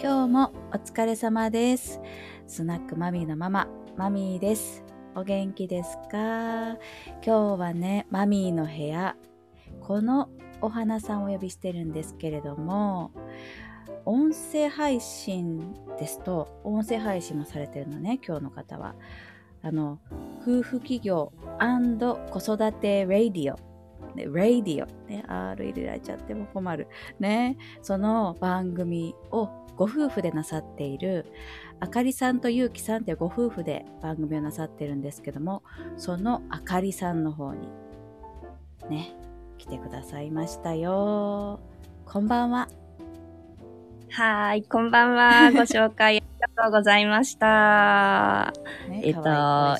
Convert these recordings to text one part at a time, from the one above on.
今日もお疲れ様です。スナックマミーのママ、マミーです。お元気ですか？今日はね、マミーの部屋、このお花さんをお呼びしてるんですけれども、音声配信ですと、音声配信もされてるのね、今日の方は。あの、夫婦企業子育てラディオ。ね、ラディオ。ね、R 入れられちゃっても困る。ね、その番組をご夫婦でなさっている、あかりさんとゆうきさんってご夫婦で番組をなさってるんですけども、そのあかりさんの方に、ね、来てくださいましたよ。こんばんは。はい、こんばんは。ご紹介ありがとうございました。ねえっと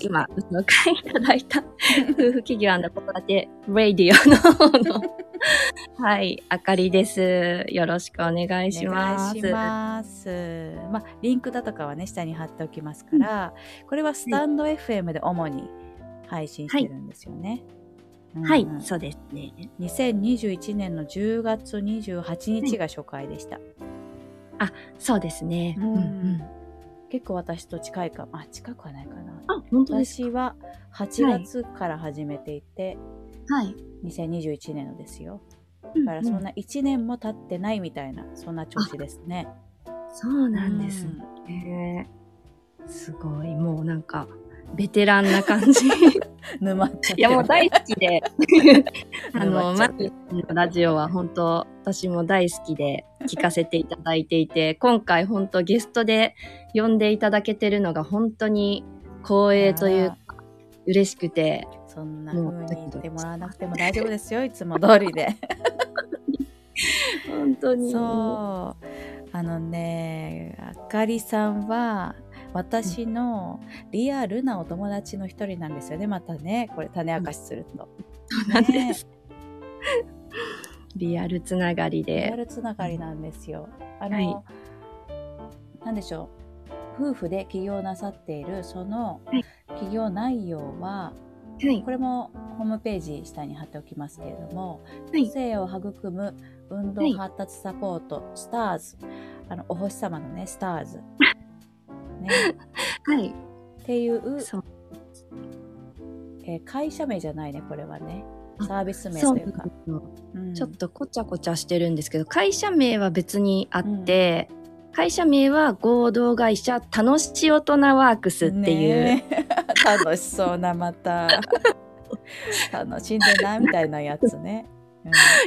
今、ご紹介いただいた 夫婦企業子育てラディオの方の、はい、あかりです。よろしくお願いします。お願いします。まあ、リンクだとかはね、下に貼っておきますから、これはスタンド FM で主に配信してるんですよね。うんうんはい、そうですね。2021年の10月28日が初回でした。そうですね。うんうん結構私と近いかも。あ、近くはないかな。あ、本当です私は8月から始めていて、か。はい。2021年のですよ。だだからそんな1年も経ってないみたいな、そんな調子ですね。そうなんですね。すごい、もうなんか、ベテランな感じ。沼っちゃっていやもう大好きで、あの、マミーのラジオは本当、私も大好きで聞かせていただいていて、今回本当ゲストで呼んでいただけてるのが本当に光栄というか、嬉しくて、そんな風に言ってもらわなくても大丈夫ですよ、いつも通りで。本当に。そう。あのね、あかりさんは、私のリアルなお友達の一人なんですよね。またね、これ種明かしすると。そうなんです。リアルつながりリアで。ルつながりなんですよ。あの、はいなんでしょう。夫婦で起業なさっている、そのはい起業内容は、はい。これもホームページ下に貼っておきますけれども、はい個性を育む運動発達サポート、スターズ、あの、お星様のね、スターズ。ね、はい。っていう、そう。えー会社名じゃないね、これはね。あサービス名というか。うんちょっとこちゃこちゃしてるんですけど、会社名は別にあって、会社名は合同会社楽しい大人ワークスっていう、楽しそうなまた楽しんでなみたいなやつね、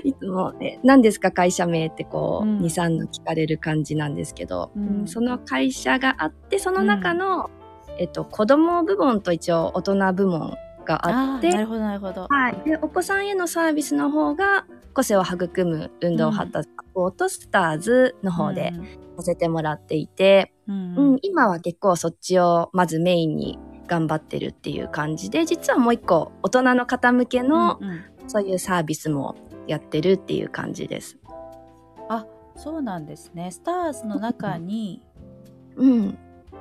いつも、え、何ですか会社名ってこう、うん。2、3の聞かれる感じなんですけど、うん。うんその会社があって、その中の、えっと、子供部門と一応大人部門があって、なるほどなるほど、はい。で、お子さんへのサービスの方が、個性を育む運動発達サポートスターズの方でさせてもらっていて、うん、うん、今は結構そっちをまずメインに頑張ってるっていう感じで、実はもう一個大人の方向けのうん。うんそういうサービスもやってるっていう感じです。あそうなんですねスターズの中にうん。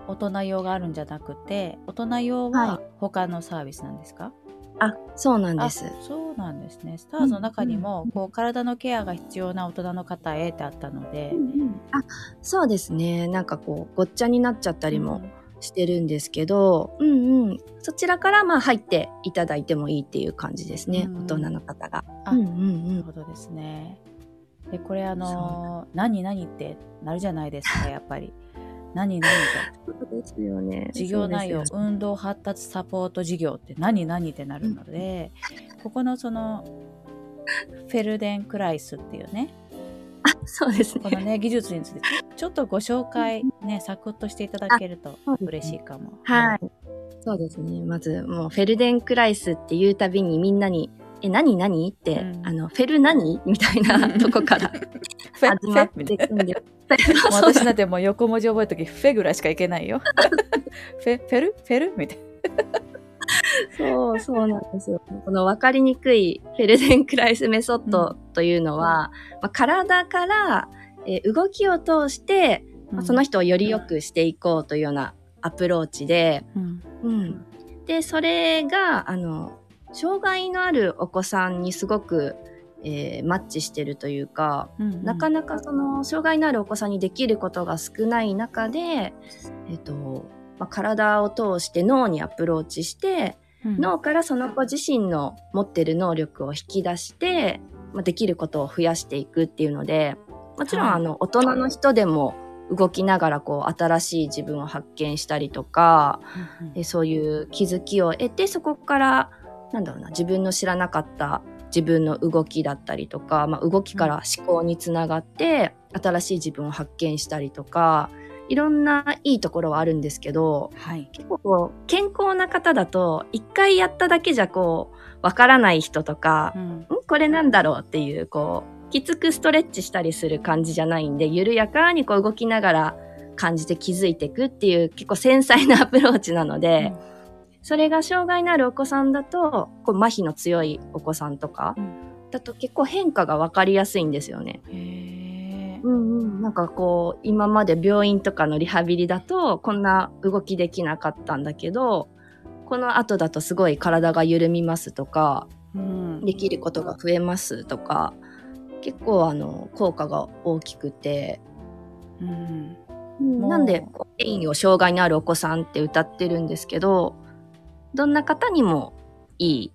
大人用があるんじゃなくて大人用はは他のサービスなんですか、あ、そうなんです。あそうなんですねスターズの中にも、こう体のケアが必要な大人の方へってあったので、あ、そうですね。なんかこう、ごっちゃになっちゃったりもしてるんですけど、うんうん。そちらからまあ入っていただいてもいいっていう感じですね。うん大人の方が。あうんうんなるほどですね。でこれあのー何何ってなるじゃないですか やっぱり。何何とそうですよね。事業内容運動発達サポート事業って何何ってなるので、ここのそのフェルデンクライスっていうねあ、そうですこのね。ね技術についてちょっとご紹介ねサクッとしていただけると嬉しいかも。はい。そうですね。まず、もう、フェルデンクライスっていうたびにみんなに、え、何何？って、うんあの、フェル何？みたいなとこからフ ェ始まっていくんで。私なんてもう横文字覚えるときフェぐらいしかいけないよ。フェフェル？フェル？みたいな。そう、そうなんですよ。この分かりにくいフェルデンクライスメソッドというのは、まあ、体から、えー動きを通して、まあ、その人をより良くしていこうというようなアプローチで、うん。うん。で、それが、あの、障害のあるお子さんにすごくえーマッチしてるというか、うんうん。なかなかその障害のあるお子さんにできることが少ない中で、えっとまあ、体を通して脳にアプローチして、うん脳からその子自身の持ってる能力を引き出して、まあ、できることを増やしていくっていうのでもちろんはい。あの大人の人でも動きながらこう新しい自分を発見したりとか、そういう気づきを得てそこからなんだろうな自分の知らなかった自分の動きだったりとか、まあ、動きから思考につながって、新しい自分を発見したりとかいろんないいところはあるんですけどはい。結構健康な方だと一回やっただけじゃこうわからない人とかう、んんこれなんだろうっていうこうきつくストレッチしたりする感じじゃないんで緩やかにこう動きながら感じて気づいていくっていう結構繊細なアプローチなので、それが障害のあるお子さんだとこう麻痺の強いお子さんとかうんだと結構変化が分かりやすいんですよね。うんうん、なんかこう今まで病院とかのリハビリだとこんな動きできなかったんだけどこの後だとすごい体が緩みますとかうん。できることが増えますとか結構あの効果が大きくて、うん。なんでこうメインを障害のあるお子さんって歌ってるんですけどどんな方にもいい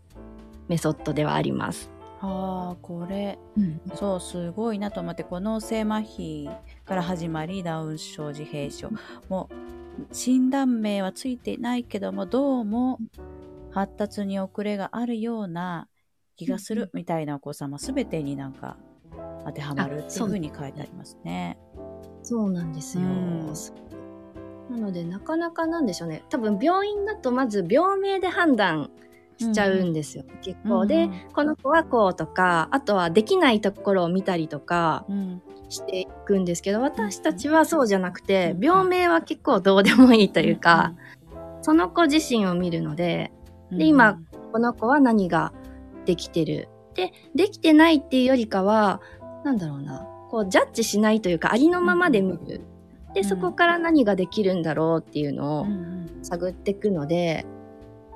メソッドではあります。ああこれ。うん。そうすごいなと思ってこの脳性麻痺から始まりダウン症自閉症。もう診断名はついていないけどもどうも発達に遅れがあるような気がするみたいなお子様すべてになんか当てはまるっていうふうに書いてありますね。そうなんですよ。うん。なのでなかなかなんでしょうね。多分病院だとまず病名で判断しちゃうんですよ、結構。で、うんこの子はこうとかあとはできないところを見たりとかうん。していくんですけど私たちはそうじゃなくて、うん病名は結構どうでもいいというか、その子自身を見るのでうんで今この子は何ができてる。でできてないっていうよりかはなんだろうなこうジャッジしないというかありのままで見る、でうんそこから何ができるんだろうっていうのをうんうん。探っていくので、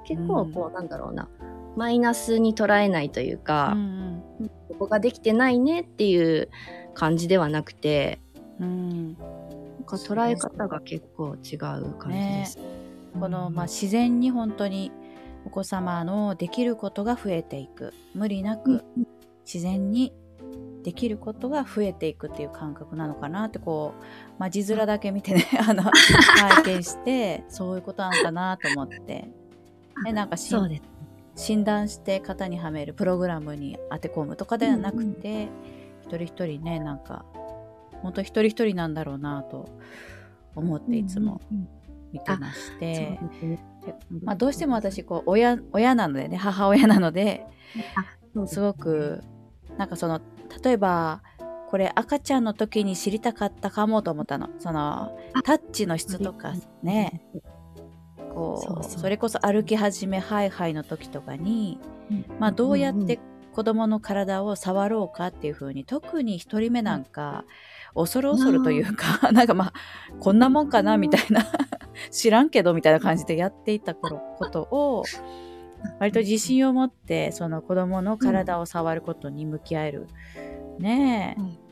結構うん。こうなんだろうな。マイナスに捉えないというか、うんここができてないねっていう感じではなくてうん。うんなんか捉え方が結構違う感じです。この、まあ、自然に本当にお子様のできることが増えていく。無理なく自然にできることが増えていくっていう感覚なのかなってこう、まあ、字面だけ見てね あの 体験してそういうことなのかなと思ってでなんかしそうです。診断して型にはめるプログラムに当て込むとかではなくて、一人一人ねなんか本当一人一人なんだろうなと思っていつもうんうん見てまして。そうですね。まあ、どうしても私こう親親なのでね母親なのでそうですすごくなんかその例えばこれ赤ちゃんの時に知りたかったかもと思ったの。そのタッチの質とかねそうそれこそ歩き始めハイハイの時とかに、うん。まあ、どうやっんんて子供の体を触ろうかっていう風に特に一人目なんか恐る恐るというか なんかまあこんなもんかなみたいな。知らんけどみたいな感じでやっていた頃ことを 割と自信を持ってその子供の体を触ることに向き合える、ねえ、うん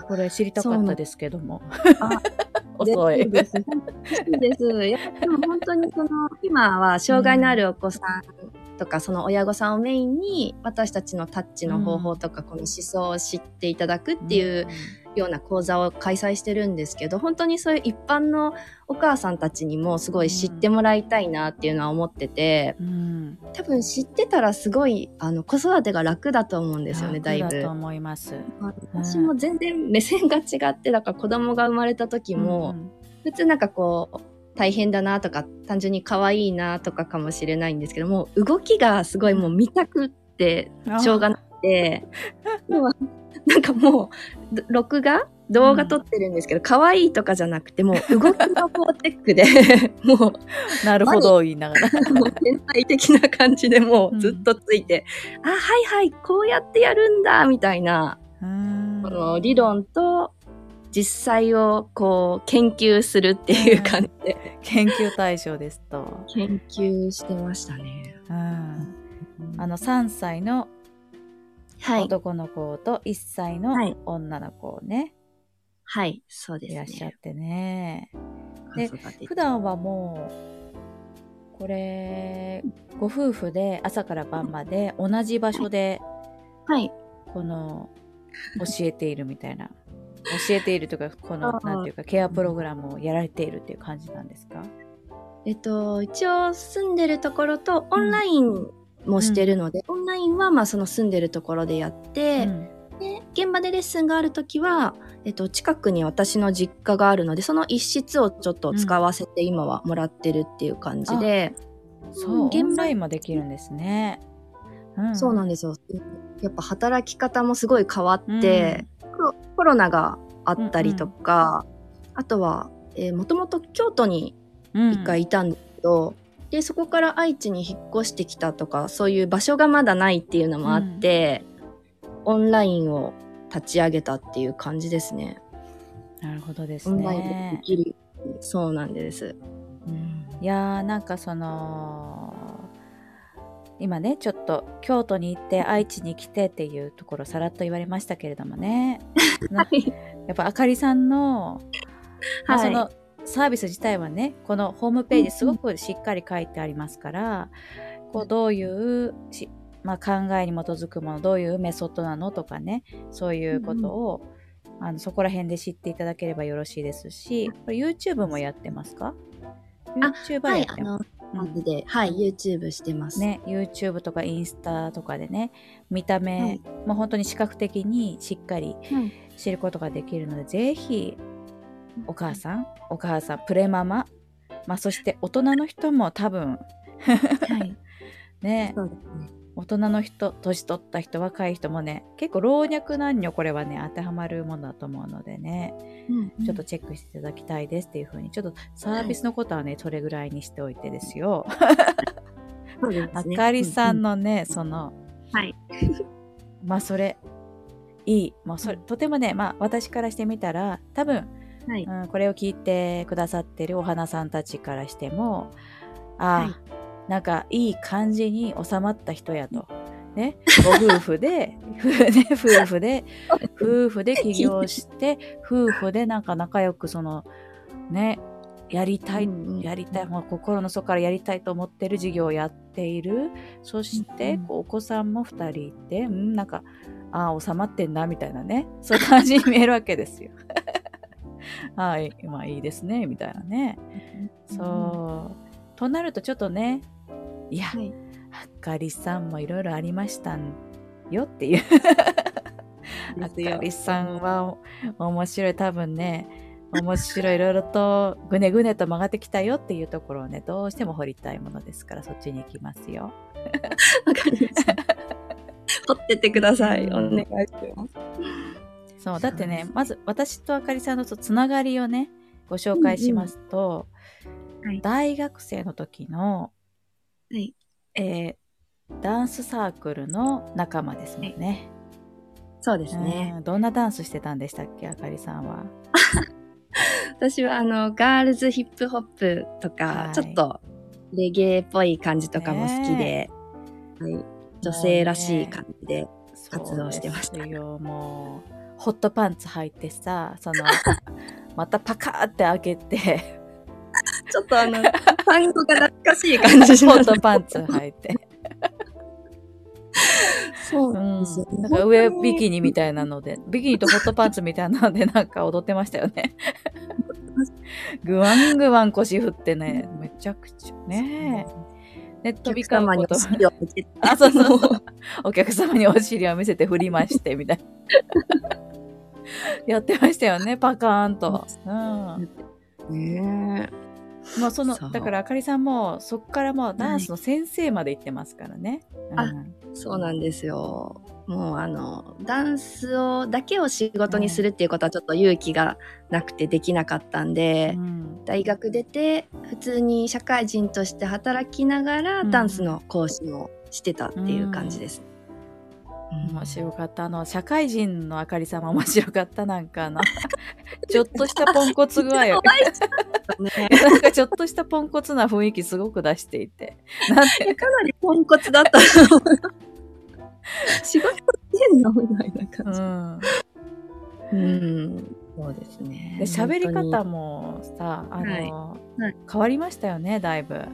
これ知りたかったですけどもあ 遅い。です。です。でも本当にその今は障害のあるお子さんとか、その親御さんをメインに私たちのタッチの方法とか、この思想を知っていただくっていうような講座を開催してるんですけど本当にそういう一般のお母さんたちにもすごい知ってもらいたいなっていうのは思っててうん、多分知ってたらすごいあの子育てが楽だと思うんですよねだいぶと。思います。私も全然目線が違ってだから子供が生まれた時も、うん普通なんかこう大変だなとか単純に可愛いなとかかもしれないんですけども動きがすごいもう見たくってしょうがなくて なんかもうど録画動画撮ってるんですけど、可愛いとかじゃなくてもう動きがフォーテックで もうなるほど言いながら。天才的な感じでもうずっとついて、あはいはいこうやってやるんだみたいなうん。この理論と実際をこう研究するっていう感じで研究対象ですと。研究してましたね。うんあの3歳のはい。男の子と1歳のはい女の子ね、はい。そうですね。いらっしゃってね。で普段はもう、これ、ご夫婦で朝から晩まで同じ場所で、はい。この、教えているみたいな。教えているとか、この、なんていうか、ケアプログラムをやられているっていう感じなんですか？えっと、一応住んでるところとオンラインもしてるので、オンラインはまあその住んでるところでやって、うん。で現場でレッスンがあるときは、えっと、近くに私の実家があるのでその一室をちょっと使わせて今はもらってるっていう感じで、そう、現場オンラインもできるんですね。うん。そうなんですよ。やっぱ働き方もすごい変わって、コロナがあったりとか、あとはもともと京都にうん一回いたんですけど、でそこから愛知に引っ越してきたとかそういう場所がまだないっていうのもあって、オンラインを立ち上げたっていう感じですね。なるほどですね。きる。そうなんです。いやーなんかその今ねちょっと京都に行って愛知に来てっていうところさらっと言われましたけれどもね。なやっぱあかりさんの,、まあはい。そのサービス自体はねこのホームページすごくしっかり書いてありますから、こうどういうし、まあ、考えに基づくものどういうメソッドなのとかねそういうことを、あのそこら辺で知っていただければよろしいですしこれ YouTube もやってますか ?YouTuber はい、やってます、うんマジで、はい、YouTube してます。ね、YouTube とかインスタとかでね見た目、はいもう本当に視覚的にしっかりはい知ることができるので、ぜひお母さんお母さんプレママ、まあ、そして大人の人も多分はい。ねそうですね。大人の人年取った人若い人もね結構老若男女これはね当てはまるものだと思うのでねうんちょっとチェックしていただきたいですっていうふうにちょっとサービスのことはね、それぐらいにしておいてですよ。ねあかりさんうのね、そのうはい。まあそれいいもうそれとてもねまあ私からしてみたら多分、はい。うん、これを聞いてくださってるお花さんたちからしてもああ、はいなんかいい感じに収まった人やと。ね、ご 夫婦で、夫婦で、夫婦で起業して、夫婦でなんか仲良くその、ね、やりたい、やりたい、もう心の底からやりたいと思ってる事業をやっている。そして、お子さんも2人いて、うん、なんか、ああ、収まってんな、みたいなね。そういう感じに見えるわけですよ。はい、まあいいですね、みたいなね。そう。となるとちょっとね、いや、はい。あかりさんもいろいろありましたんよっていう。あかりさんは面白い、多分ね、面白い、いろいろとぐねぐねと曲がってきたよっていうところをね、どうしても掘りたいものですから、そっちに行きますよ。わかりました。掘ってってください。おうん願いします。そう、だってねまず私とあかりさんのつながりをね、ご紹介しますと、はい大学生の時の、はい。えーダンスサークルの仲間ですもんね。そうですね。うんどんなダンスしてたんでしたっけあかりさんは？私はあの、ガールズヒップホップとか、はいちょっとレゲエっぽい感じとかも好きで、はい、女性らしい感じで。活動してましたそうですよもうホットパンツ履いてさその またパカーって開けて ちょっとあの、単語が懐かしい感じします。トパンツ履いて、そううんなんですよ、ね。なんか上ビキニみたいなのでビキニとホットパンツみたいなので なんか踊ってましたよね。ぐわんぐわん腰振ってねめちゃくちゃね。でお飛び客様に交うことお尻を向けて。あ そうそうそう。お客様にお尻を見せて振りましてみたいな。やってましたよねパカーンと、うん、ねまあそのだからあかりさんもそっからもうダンスの先生まで行ってますからね、あうん。えそうなんですよ。もうあの、ダンスを、だけを仕事にするっていうことはちょっと勇気がなくてできなかったんで、うん。大学出て普通に社会人として働きながらうん。ダンスの講師もしてたっていう感じです。うん面白かったあの社会人のあかりさんも面白かったなんかあの ちょっとしたポンコツ具合なんかちょっとしたポンコツな雰囲気すごく出していてなんてかなりポンコツだった。仕事してんのみたいなう感じ。ん。うん。そうですね。で喋り方もさあの、はいはい変わりましたよねだいぶ。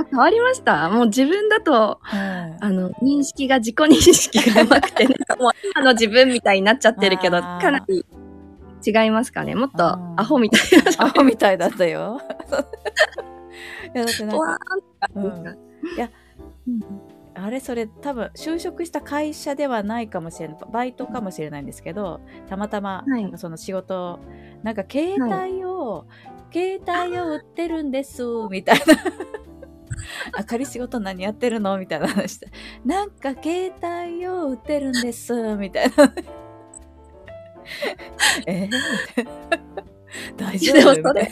あ、変わりました？もう自分だと、うん。あの、認識が、自己認識が甘くて、なんかもう今の自分みたいになっちゃってるけど、かなり違いますかね？もっとアホみたいな。アホみたいだったよ。いやだってなんわか、ーうん。いやうん。あれそれ多分就職した会社ではないかもしれない。バイトかもしれないんですけどたまたまはい。なんかその仕事なんか携帯を、携帯を売ってるんですみたいな あ仮仕事何やってるの？みたいな話して。なんか携帯を売ってるんです。みたいな。え？ー、大丈夫？でもそれ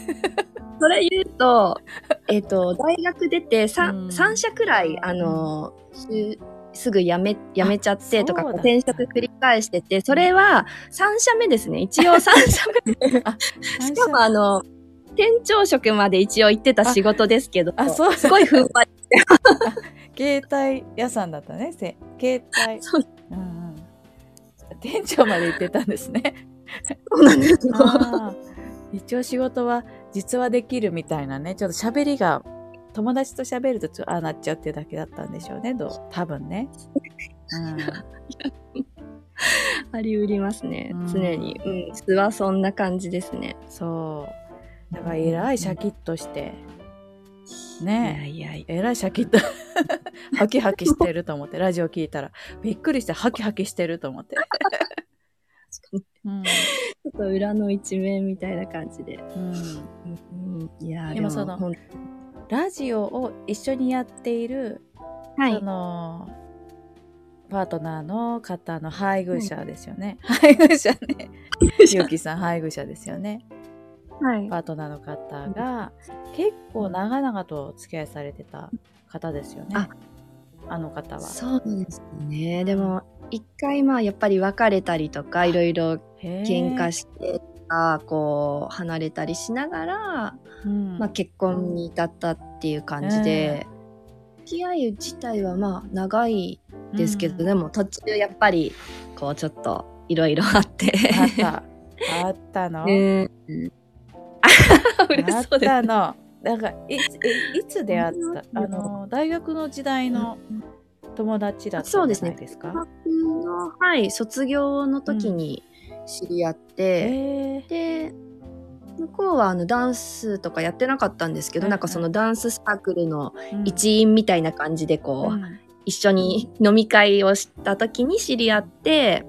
それ言うと、えっ、と、大学出て 3,、うん。三社くらい、あの、しすぐ辞め、辞めちゃってとか、転職繰り返してて、それは3社目ですね。一応3 社目。しかもあの、店長職まで一応行ってた仕事ですけど、あそう。すごいふんわり。携帯屋さんだったね。せ携帯。そう。うんうん。店長まで行ってたんですね。そうなんですよ。一応仕事は実はできるみたいなね。ちょっと喋りが友達と喋るとちょああなっちゃうっていうだけだったんでしょうね。どう？多分ね、ありうりますね。うん。常に。うん。素はそんな感じですね。うん、そうだからえらいシャキッとして。ね。いやいや。ええらいシャキッと。ハキハキしてると思ってラジオ聞いたら。びっくりしてハキハキしてると思って、うん。ちょっと裏の一面みたいな感じで。うん。うん、いやーでもそのラジオを一緒にやっている、はい。そ。のパートナーの方の配偶者ですよね、配偶者ね。ゆうきさん配偶者ですよねはい。パートナーの方が結構長々とお付き合いされてた方ですよね。あ。あの方は。そうですね。でも、一回まあやっぱり別れたりとか、いろいろ喧嘩してとか、こう、離れたりしながら、うん。まあ結婚に至ったっていう感じで、付き合い自体はまあ長いですけど、うん。でも途中やっぱり、こうちょっといろいろあって。あった。あったの、嬉しそうです。ったの。なんかいいつ出会った？あうんの大学の時代の友達だったんじゃそうですねないですか大学の、はい、卒業の時に知り合って、えーで向こうはあのダンスとかやってなかったんですけど、うんうんなんかそのダンスサークルのうん。一員みたいな感じでこう、うん。一緒に飲み会をした時に知り合って、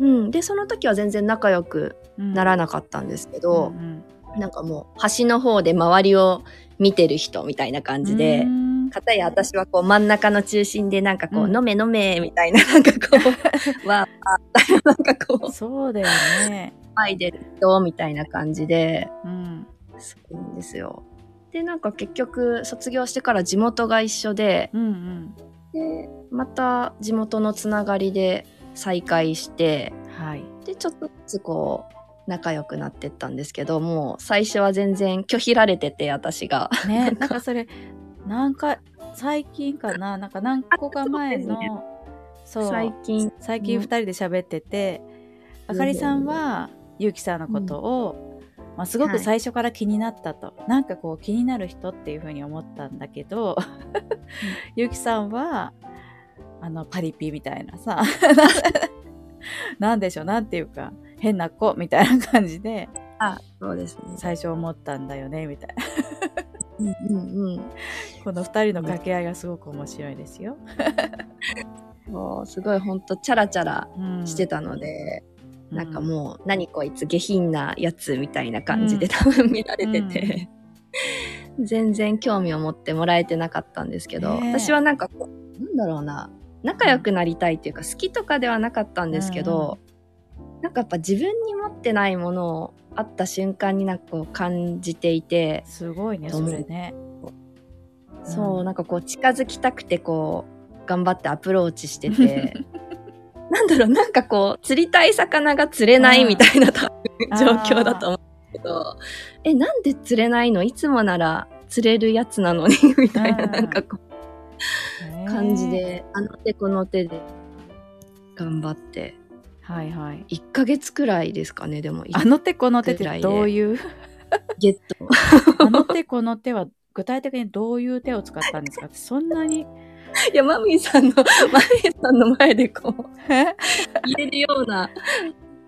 うん、でその時は全然仲良くならなかったんですけど、んなんかもう端の方で周りを見てる人みたいな感じで。うんかたや私はこう真ん中の中心でなんかこう、うん飲め飲めみたいな なんかこうわーなんかこうそうだよね。アイデル人みたいな感じでうん。そうなんですよでなんか結局卒業してから地元が一緒でうんうん。でまた地元のつながりで再会してはい。でちょっとずつこう仲良くなってったんですけどもう最初は全然拒否られてて私が。ね、なんかそれ、なんか、最近かな、なんか何個か前の、そう、最近。最近2人で喋ってて、あかりさんは、ゆうきさんのことを、まあ、すごく最初から気になったと、なんかこう気になる人っていうふうに思ったんだけど、ゆうきさんはあのパリピみたいなさ なんでしょう？なんていうか変な子みたいな感じであそうですね。最初思ったんだよねみたいな。うんうんうん。この2人の掛け合いがすごく面白いですよ。もうすごいほんとチャラチャラうんしてたので、うなんかもう何こいつ下品なやつみたいな感じで多分見られてて、全然興味を持ってもらえてなかったんですけど、ねえ。私はなんかこうなんだろうな。仲良くなりたいっていうか好きとかではなかったんですけど、なんかやっぱ自分に持ってないものを会った瞬間になんかこう感じていて、すごいねそれね。そうう、ん。なんかこう近づきたくてこう頑張ってアプローチしてて なんだろうなんかこう釣りたい魚が釣れないみたいな状況だと思うけどえなんで釣れないの？いつもなら釣れるやつなのに？みたいなうんなんかこう感じであの手この手で頑張ってはいはい。1ヶ月くらいですかねでも。あの手この手ってどういう？ゲット。あの手この手は具体的にどういう手を使ったんですか？そんなに？いやマミーさんのマミーさんの前でこう言えるような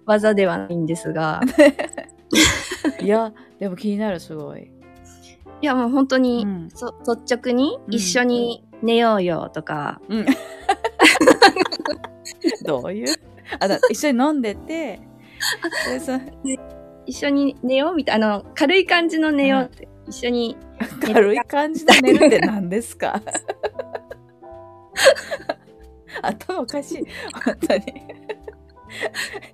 技ではないんですが。いやでも気になるすごい。いやもう本当に、うん。そ率直にうん。一緒に寝ようよとか、うん、どういう？あだ一緒に飲んでて でそ一緒に寝ようみたいなあの軽い感じの寝ようって、一緒に 軽い感じで寝るって何ですか？頭おかしい本当に。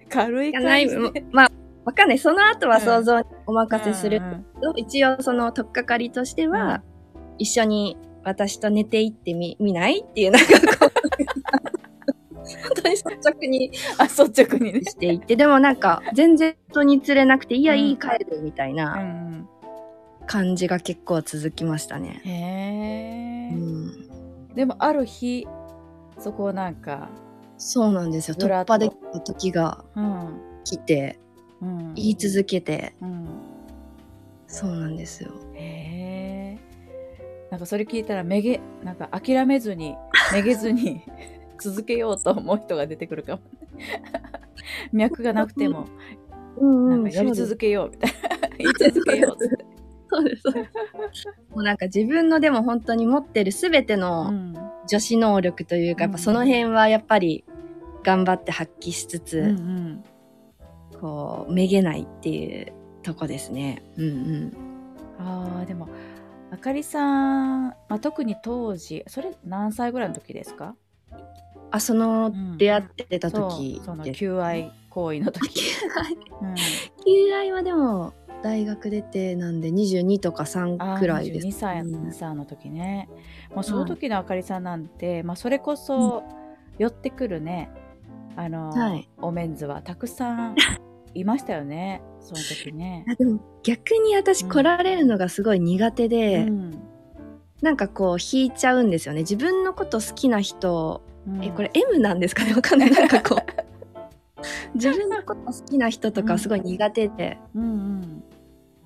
軽い感じで。まあわかんない。その後は想像にお任せするうんうん。一応その取っかかりとしては、一緒に私と寝ていってみ見ないっていうなんかこう本当に率直に。あ率直にね。していってでもなんか全然人に連れなくていや、うん。いい帰るみたいうなん。感じが結構続きましたね。へえ、うん。でもある日そこをなんかそうなんですよ。突破できた時がうん。来てうん。言い続けて。うん。そうなんですよ。へえなんかそれ聞いたらめげなんか諦めずにめげずに続けようと思う人が出てくるかも。脈がなくてもうんなんかやり続けようみたいな。言い続けようって、そうです。そうです。もうなんか自分のでも本当に持ってるすべてうのん。女子能力というか、うんやっぱその辺はやっぱり頑張って発揮しつつ、うんうん。こうめげないっていうとこですね。うんうん。あーでもあかりさん、まあ、特に当時それ何歳ぐらいの時ですか、あそのうん出会ってた時そのです。求愛行為の時、うん、求愛はでも大学出てなんで22とかあ3ーくらいです。22歳うん2歳の時ね。もうその時のあかりさんなんて、まあ、それこそ寄ってくるね。あの、はい。おメンズはたくさんいましたよね。その時ね。あでも逆に私来られるのがすごい苦手で、うん。なんかこう引いちゃうんですよね。自分のこと好きな人うん。えこれ M なんですかね？わかんない。なんかこう。自分のこと好きな人とかすごい苦手で、うんうん。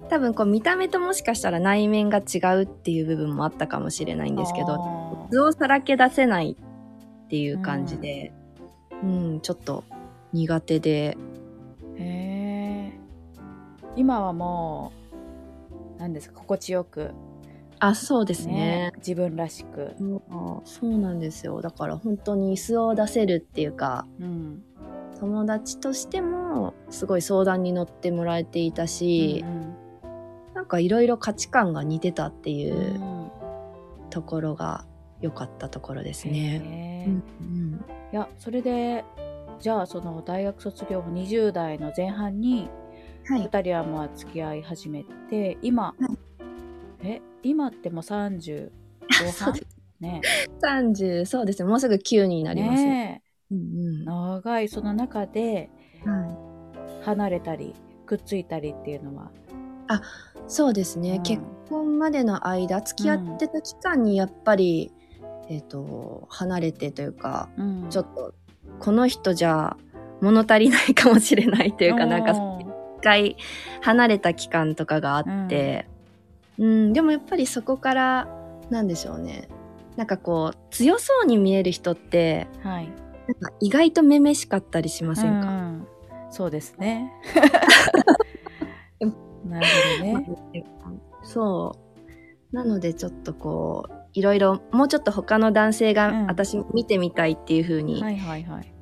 多分こう見た目ともしかしたら内面が違うっていう部分もあったかもしれないんですけど図をさらけ出せないっていう感じでうん、ちょっと苦手で。へえ今はもう何ですか？心地よくあそうですね。ね。自分らしく、あそうなんですよ。だから本当に素を出せるっていうかうん。友達としてもすごい相談に乗ってもらえていたし、うんなんかいろいろ価値観が似てたってういうん。ところが良かったところですね。へーうんいやそれでじゃあその大学卒業後20代の前半にはい、2人はまあ付き合い始めて今、え今ってもう30後半？ね。30そうですね。もうすぐ9になりますね。ねうんえ長い。その中でうんはい、離れたりくっついたりっていうのは、そうですね、うん。結婚までの間付き合ってた期間にやっぱり、えっ、と離れてというかうん。ちょっとこの人じゃ物足りないかもしれないというかなんか一回離れた期間とかがあって、うんでもやっぱりそこからなんでしょうね。なんかこう強そうに見える人ってはい。なんか意外とめめしかったりしませんか、うんそうですね。でなるほどね。そう。なのでちょっとこういろいろもうちょっと他の男性がうん。私見てみたいっていう風にはいはいはい。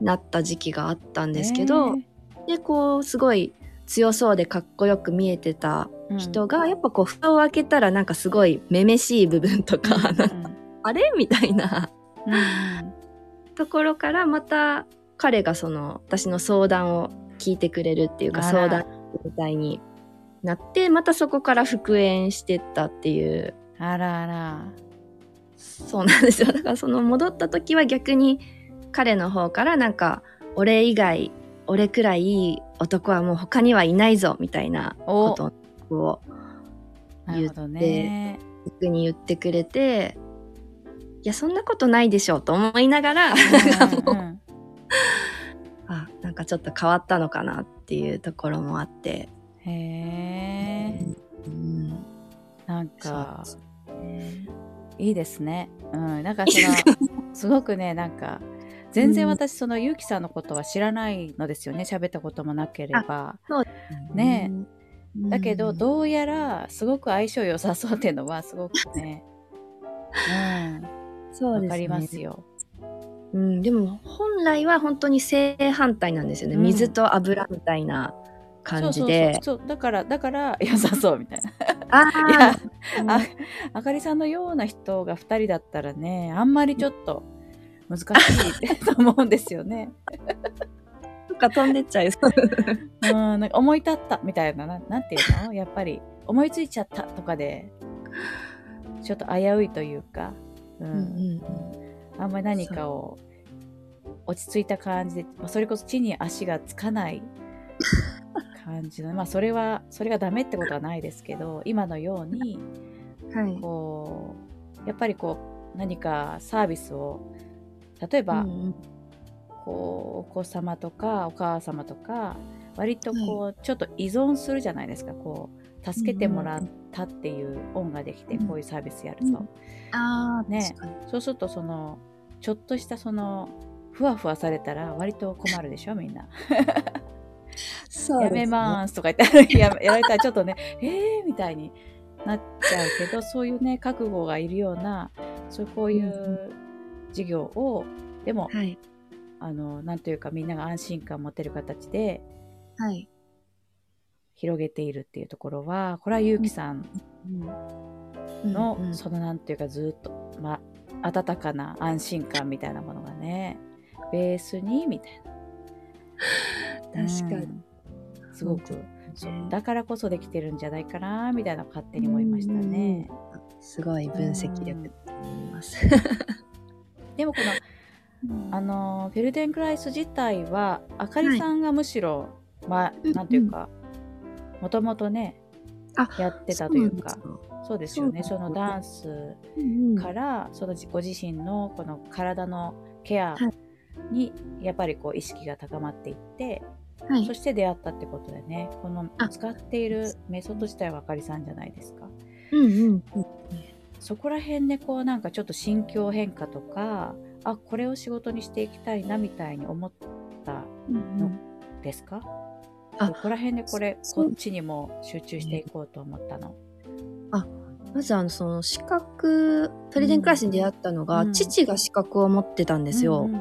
なった時期があったんですけど、ねでこうすごい強そうでかっこよく見えてたうん。人が、やっぱこう蓋を開けたらなんかすごいめめしい部分とか、なんかあれ？みたいな。うんうん。ところからまた彼がその私の相談を聞いてくれるっていうか相談みたいになってまたそこから復縁してったっていう。あらあら。そうなんですよ。だからその戻った時は逆に彼の方からなんか俺以外俺くらいいい男はもう他にはいないぞみたいなお。ことをなるほどね。僕に言ってくれていやそんなことないでしょうと思いながらうんうあ、なんかちょっと変わったのかなっていうところもあって。へえうん。なんかいいですね。うん。なんかその すごくねなんか全然私そのゆうきさんのことは知らないのですよね。喋ったこともなければ。ね。うん。だけどどうやらすごく相性良さそうっていうのはすごくね。うん。そうですね。わかりますよ。うん、でも本来は本当に正反対なんですよね。うん。水と油みたいな感じで。そうそうそう。そう。だからだから良さそうみたいな。あいやーああかりさんのような人が2人だったらねあんまりちょっと難しいと思うんですよね。なんか飛んでっちゃいそう。うん、なんか思い立ったみたいなななんていうの？やっぱり思いついちゃったとかでちょっと危ういというか、うんうんあんまり何かを落ち着いた感じで、まあ、それこそ地に足がつかない感じのまあそれはそれがダメってことはないですけど今のようにはい。こうやっぱりこう何かサービスを例えば、うんこうお子様とかお母様とか割とこう、ちょっと依存するじゃないですか。こう助けてもらったっていう恩ができて、うん。こういうサービスやると、うん。ああ、ね。そうするとそのちょっとしたそのふわふわされたら割と困るでしょみんな。そうやめますとか言って ややられたらちょっとねえーみたいになっちゃうけどそういうね覚悟がいるようなそうこういう事業をでもはい。あのなんというかみんなが安心感を持てる形ではい。広げているっていうところはこれはゆうきさんの、うんうんそのなんていうかずっと、ま、温かな安心感みたいなものがねベースにみたいな 確かに。うんすごく本そうねだからこそできてるんじゃないかなみたいな勝手に思いましたね。すごい分析力だと思います。でもこのあのフェルデンクライス自体はあかりさんがむしろ、まあうんなんていうかもともとねあやってたというかそうですよ。ね。そのダンスうんうん。からそのご自身のこの体のケアはい。にやっぱりこう意識が高まっていって、はい。そして出会ったってことでねこのあ。使っているメソッド自体はあかりさんじゃないですか。うんうんそこら辺でこうなんかちょっと心境変化とかあこれを仕事にしていきたいなみたいに思ったうんですか？あどこら辺でこれこっちにも集中していこうと思ったの、まずあのその資格トリデンクラスに出会ったのが、うん。父が資格を持ってたんですよ。うんうん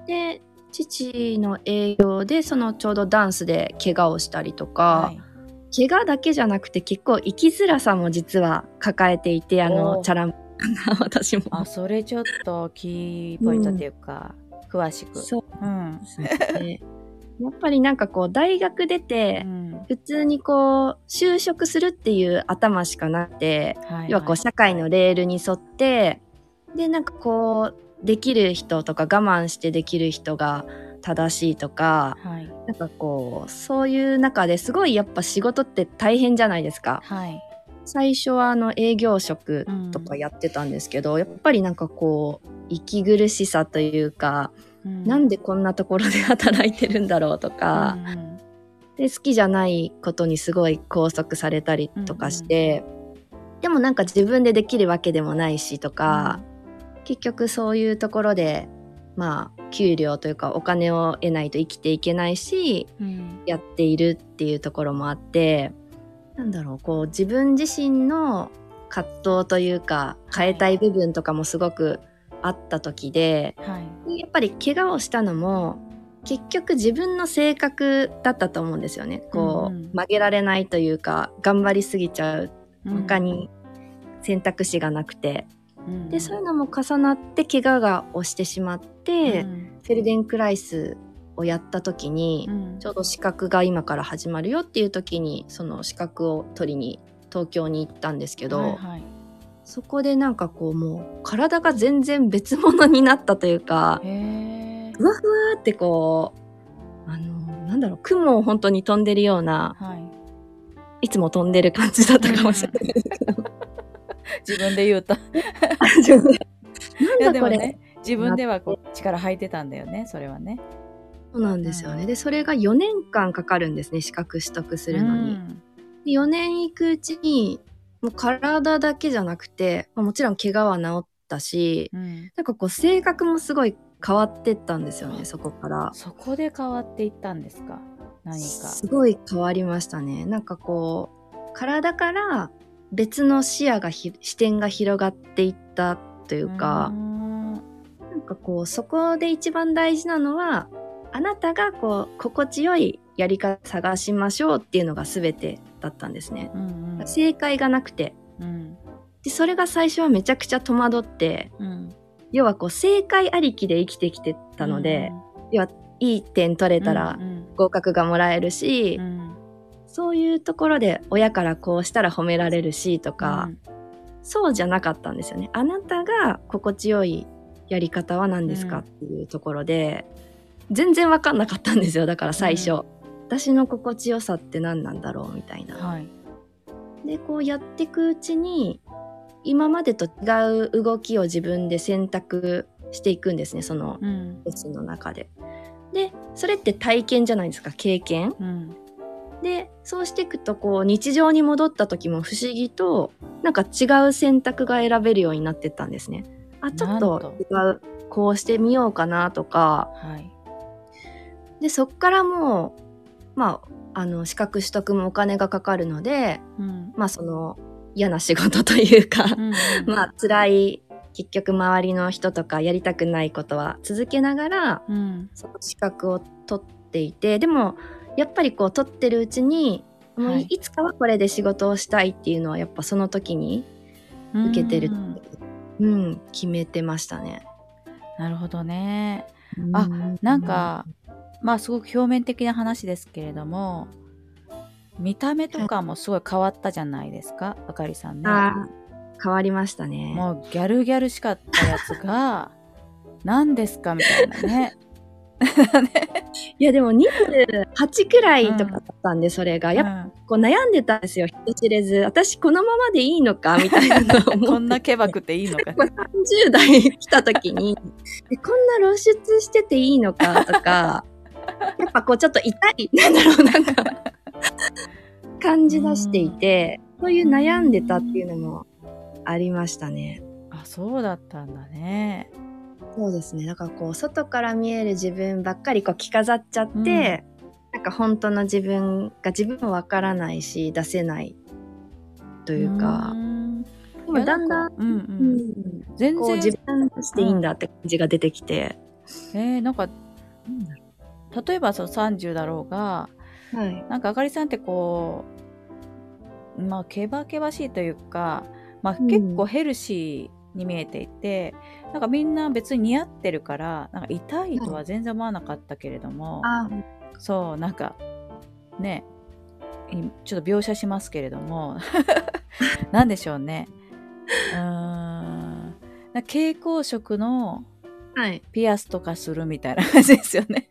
うん。で父の営業でそのちょうどダンスで怪我をしたりとか、はい怪我だけじゃなくて結構生きづらさも実は抱えていてあおのー。チャラン私も。あそれちょっとキーポイントっていうか、詳しく。そう。うん。やっぱりなんかこう大学出てうん。普通にこう就職するっていう頭しかなくて、はい要はこう社会のレールに沿ってでなんかこうできる人とか我慢してできる人が正しいとかはい。なんかこうそういう中ですごいやっぱ仕事って大変じゃないですか。はい。最初はあの営業職とかやってたんですけど、やっぱりなんかこう息苦しさというか、うん。なんでこんなところで働いてるんだろうとか、うんうん。で好きじゃないことにすごい拘束されたりとかして、でもなんか自分でできるわけでもないしとか、結局そういうところでまあ給料というかお金を得ないと生きていけないしうん。やっているっていうところもあってなんだろうこう自分自身の葛藤というか変えたい部分とかもすごくあった時で、はい。でやっぱり怪我をしたのも結局自分の性格だったと思うんですよね。こう、うんうん。曲げられないというか頑張りすぎちゃう。うん。他に選択肢がなくて、うん。でそういうのも重なって怪我がをしてしまって、うん。フェルデンクライスをやった時に、うん。ちょうど資格が今から始まるよっていう時にその資格を取りに東京に行ったんですけど、はいはい。そこでなんかこうもう体が全然別物になったというかふわふわってこうあのなんだろう雲を本当に飛んでるようなはい。いつも飛んでる感じだったかもしれないけど、自分で言うとい自分でなやんだこれ、自分ではこう力入ってたんだよねそれはね。そうなんですよね。で、それが4年間かかるんですね、資格取得するのに。うんで4年行くうちに、もう体だけじゃなくて、まあもちろん怪我は治ったし、うんなんかこう性格もすごい変わってったんですよね、そこから。そこで変わっていったんですか？何か。すごい変わりましたね。なんかこう、体から別の視野がひ、視点が広がっていったというか、うんなんかこう、そこで一番大事なのは、あなたがこう、心地よいやり方探しましょうっていうのが全てだったんですね。うん正解がなくて。うん。で、それが最初はめちゃくちゃ戸惑って、うん。要はこう、正解ありきで生きてきてたので、要は、いい点取れたらうん。合格がもらえるし、うんそういうところで親からこうしたら褒められるしとか、そうじゃなかったんですよね。あなたが心地よいやり方は何ですかうんっていうところで、全然わかんなかったんですよ。だから最初。うん私の心地よさって何なんだろうみたいな。はい。で、こうやっていくうちに、今までと違う動きを自分で選択していくんですね。そのうんレッスンの中で。で、それって体験じゃないですか。経験。うんでそうしていくとこう日常に戻った時も不思議となんか違う選択が選べるようになってったんですね。あちょっとと。違うこうしてみようかなとか。はい。でそっからもうまああの資格取得もお金がかかるのでうん。まあその嫌な仕事というか、うん。まあ辛い結局周りの人とかやりたくないことは続けながらうん。その資格を取っていてでもやっぱりこう取ってるうちにもうはいいつかはこれで仕事をしたいっていうのはやっぱその時に受けてるうんうん、決めてましたね。なるほどね。あなんか、まあすごく表面的な話ですけれども、見た目とかもすごい変わったじゃないですか、あかりさんね。変わりましたね。もうギャルギャルしかったやつが、何ですかみたいなね。いやでも28くらいとかだったんで、それが。やっぱこう悩んでたんですよ、人知れず。私このままでいいのか みたいなのこっんなケバくていいのか。これ30代来た時に、えこんな露出してていいのかとか、やっぱこうちょっと痛い、なんだろう、なんか、感じ出していて、そういう悩んでたっていうのもありましたね。あ、そうだったんだね。そうですね。だからこう、外から見える自分ばっかりこう着飾っちゃって、なんか本当の自分が自分もわからないし、出せないというか、ん。でもだんだん、うんうん。うん。全然自分としていいんだって感じが出てきて、えーなんか例えばその30だろうがはい。なんかあかりさんってこうまあけばけばしいというか、まあ、うん。結構ヘルシーに見えていて、なんかみんな別に似合ってるからなんか痛いとは全然思わなかったけれども、あ、そうなんかねいちょっと描写しますけれども なんでしょうねうーん蛍光色のはい。ピアスとかするみたいな感じですよね。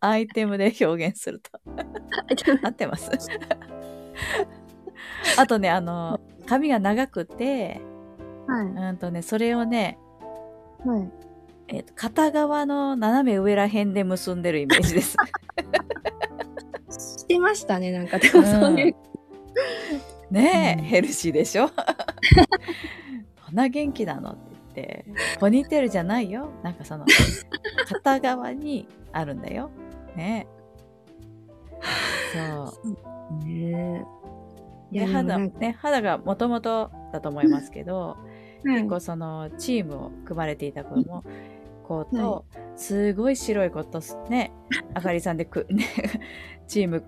アイテムで表現すると。合ってます？あとね、あの、髪が長くて、はい。うんとね、それをね、はい。えーと片側の斜め上ら辺で結んでるイメージです。してましたね、なんか。でもそういう。ねえ、うんヘルシーでしょ？こんな元気なのって言って、ポニーテールじゃないよ。なんかその、片側にあるんだよ。ねえそう。ねいでや肌ね、肌がもともとだと思いますけど、はい結構そのチームを組まれていた子も、子と、すごい白い子とねあかりさんでく、ね、チーム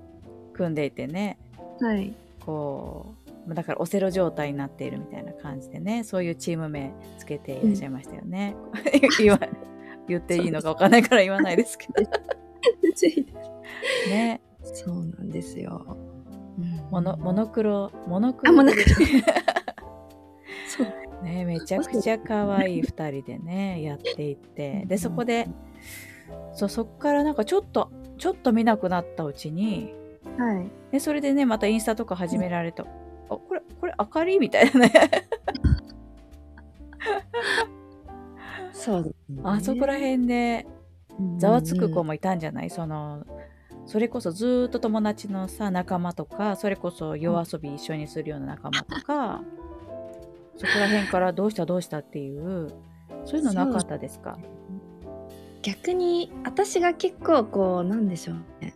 組んでいてねはい。こうだからオセロ状態になっているみたいな感じでねそういうチーム名つけていらっしゃいましたよね。言わ言っていいのかわかんないから言わないですけど。ね。そうなんですよ。うん。モノモノクロモノクロね。めちゃくちゃ可愛い2人でねやっていって。でそこでそうそっからなんかちょっとちょっと見なくなったうちにはい。でそれでねまたインスタとか始められた、あこれこれ明かり？みたいなね。そうですね。あそこら辺でざわつく子もいたんじゃない、そのそれこそずーっと友達のさ仲間とかそれこそ夜遊び一緒にするような仲間とか、そこら辺からどうしたどうしたっていうそういうのなかったですか？逆に私が結構こうなんでしょうね。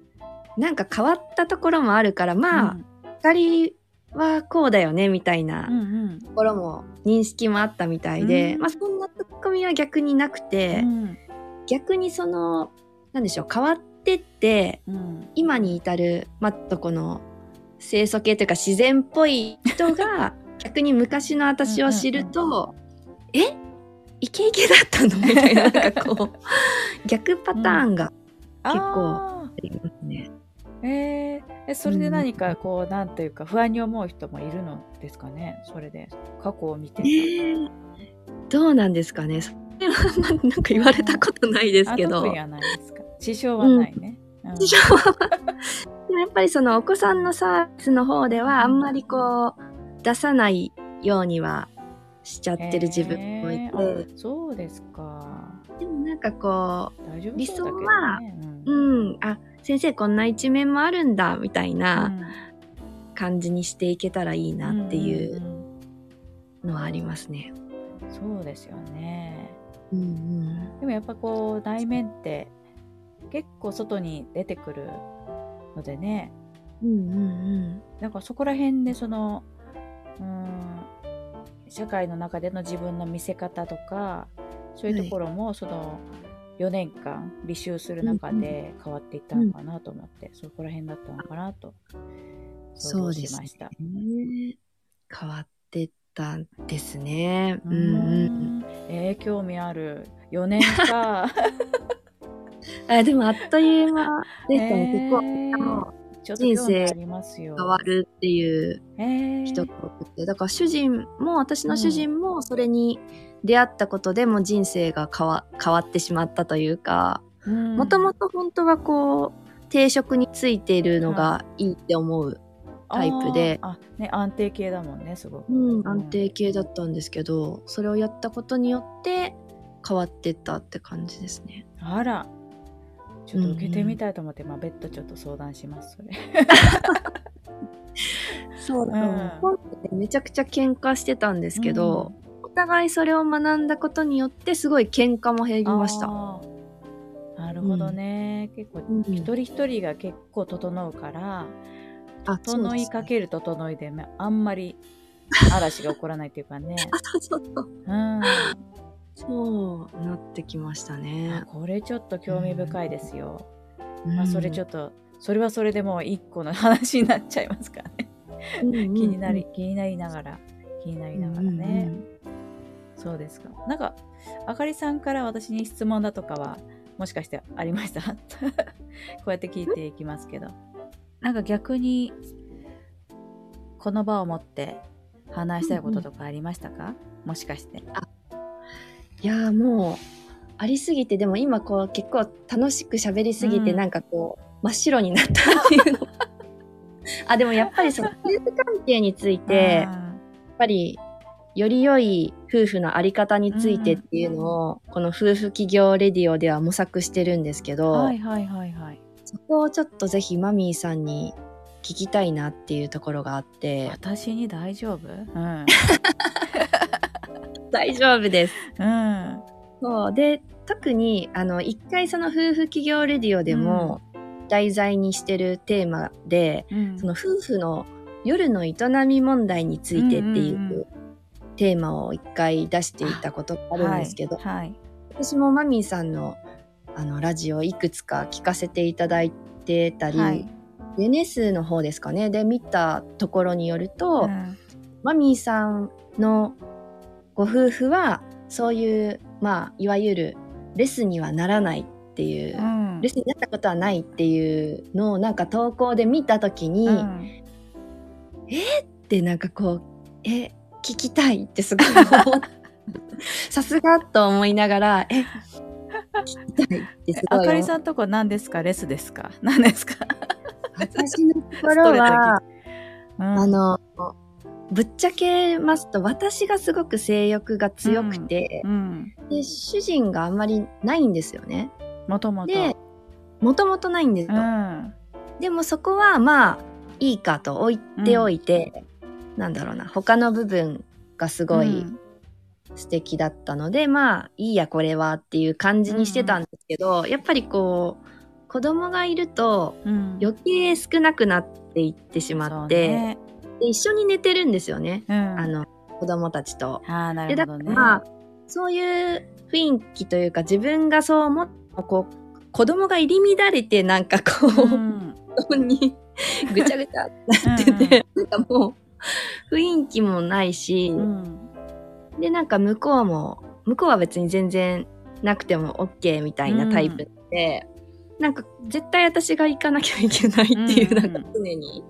なんか変わったところもあるからまあ、二人はこうだよねみたいなうんうん。ところも認識もあったみたいで、うん。まあそんなツッコミは逆になくて、うん。逆にそのなんでしょう変わってってうん。今に至るまあとこの清楚系というか自然っぽい人が 逆に昔の私を知ると「え？イケイケだったの?」みたいななんかこう 逆パターンが結構あありますね。ーえー。えそれで何かこう、なんというか不安に思う人もいるのですかね？それで。過去を見てえー。どうなんですかね？それはまあなんか言われたことないですけど。はないですか？支障はないね、うん。事情はでもやっぱりそのお子さんのサービスの方ではあんまりこう出さないようにはしちゃってる自分もいて、へー。あそうですか。でもなんかこうだけど想はねううんあ先生こんな一面もあるんだみたいな感じにしていけたらいいなっていうんんうんのはありますね。そうですよね。うんうん。でもやっぱこう内面って結構外に出てくるのでね。うんうん。なんかそこら辺でそのうーん社会の中での自分の見せ方とかそういうところもその4年間履修する中で変わっていったのかなと思って、そこら辺だったのかなと想像しました。ね。変わってったんですね。ううんうん。んえー、興味ある4年か あでもあっという間でしたね。へー結構ちょっと興味ありますよ。変わるっていうえー人が多くて、だから主人も私の主人もそれに出会ったことでも人生が変わ変わってしまったというか、うん。もともと本当はこう定職についているのがいいって思う、タイプで。あね安定系だもんねすごく、うん、安定系だったんですけど、それをやったことによって変わってったって感じですね。あらちょっと受けてみたいと思って、まあ別途ちょっと相談しますそれ。そうだうん。本でめちゃくちゃ喧嘩してたんですけど、お互いそれを学んだことによってすごい喧嘩も減りました。なるほどね、結構うん。一人一人が結構整うからあ整いかける整いでまあんまり嵐が起こらないっていうかね。あそうそうそう。うんそうなってきましたね。あ。これちょっと興味深いですよ、うん。まあそれちょっとそれはそれでもう一個の話になっちゃいますからね気になり、気になりながら気になりながらね、そうですか。なんかあかりさんから私に質問だとかはもしかしてありました？こうやって聞いていきますけど。なんか逆にこの場を持って話したいこととかありましたか、もしかしていやーもうありすぎてでも今こう結構楽しく喋りすぎてうん。なんかこう、真っ白になったっていうの。あでもやっぱりその夫婦関係についてやっあぱりより良い夫婦のあり方についてっていうのを、この夫婦企業レディオでは模索してるんですけーど、はいはいはいはい。そこをちょっとぜひマミーさんに聞きたいなっていうところがあって。私に大丈夫？うん 大丈夫です。うん。そう。で特にあの一回その夫婦企業レディオでも題材にしてるテーマで、うん。その夫婦の夜の営み問題についてっていうテーマを一回出していたことがあるんですけど、はいはい。私もマミーさんのあのラジオいくつか聞かせていただいてたり、はい。デネスの方ですかね。で見たところによると、うん。マミーさんのご夫婦はそういうまあいわゆるレスにはならないっていう、うん。レスになったことはないっていうのをなんか投稿で見た時に、うん。でなんかこうえ聞きたいってすごい思っ さすがと思いながらえ聞きたいってすごいあかりさんとこ何ですか？レスですか？何ですか？私のところは うん。あのぶっちゃけますと私がすごく性欲が強くて、うん。で主人があんまりないんですよね。もともと。でもともとないんですうよ。ん。でもそこはまあいいかと置いておいて、なんだろうな他の部分がすごい素敵だったので、まあいいやこれはっていう感じにしてたんですけど、やっぱりこう子供がいるとうん。余計少なくなっていってしまって、で一緒に寝てるんですよね、うん。あの子供たちと。ああ、なでだかるほどね。らまあそういう雰囲気というか自分がそう思っこう子供が入り乱れてなんかこう、うん。にぐちゃぐちゃってなってて、なんかもう雰囲気もないし、うん。でなんか向こうも向こうは別に全然なくても OK みたいなタイプで、なんか絶対私が行かなきゃいけないっていう、うんなんか常に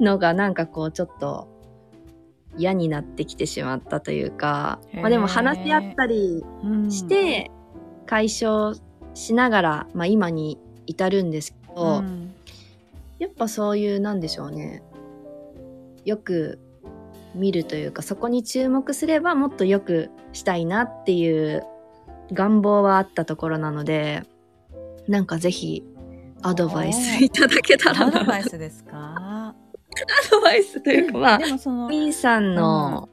のがなんかこうちょっと嫌になってきてしまったというか、まあでも話し合ったりうん。して解消しながら、まあ今に至るんですけど、うん。やっぱそういうなんでしょうね。よく見るというかそこに注目すればもっとよくしたいなっていう願望はあったところなのでなんかぜひアドバイスいただけたらな。アドバイスですか？アドバイスというかまあでもその、ミーさんの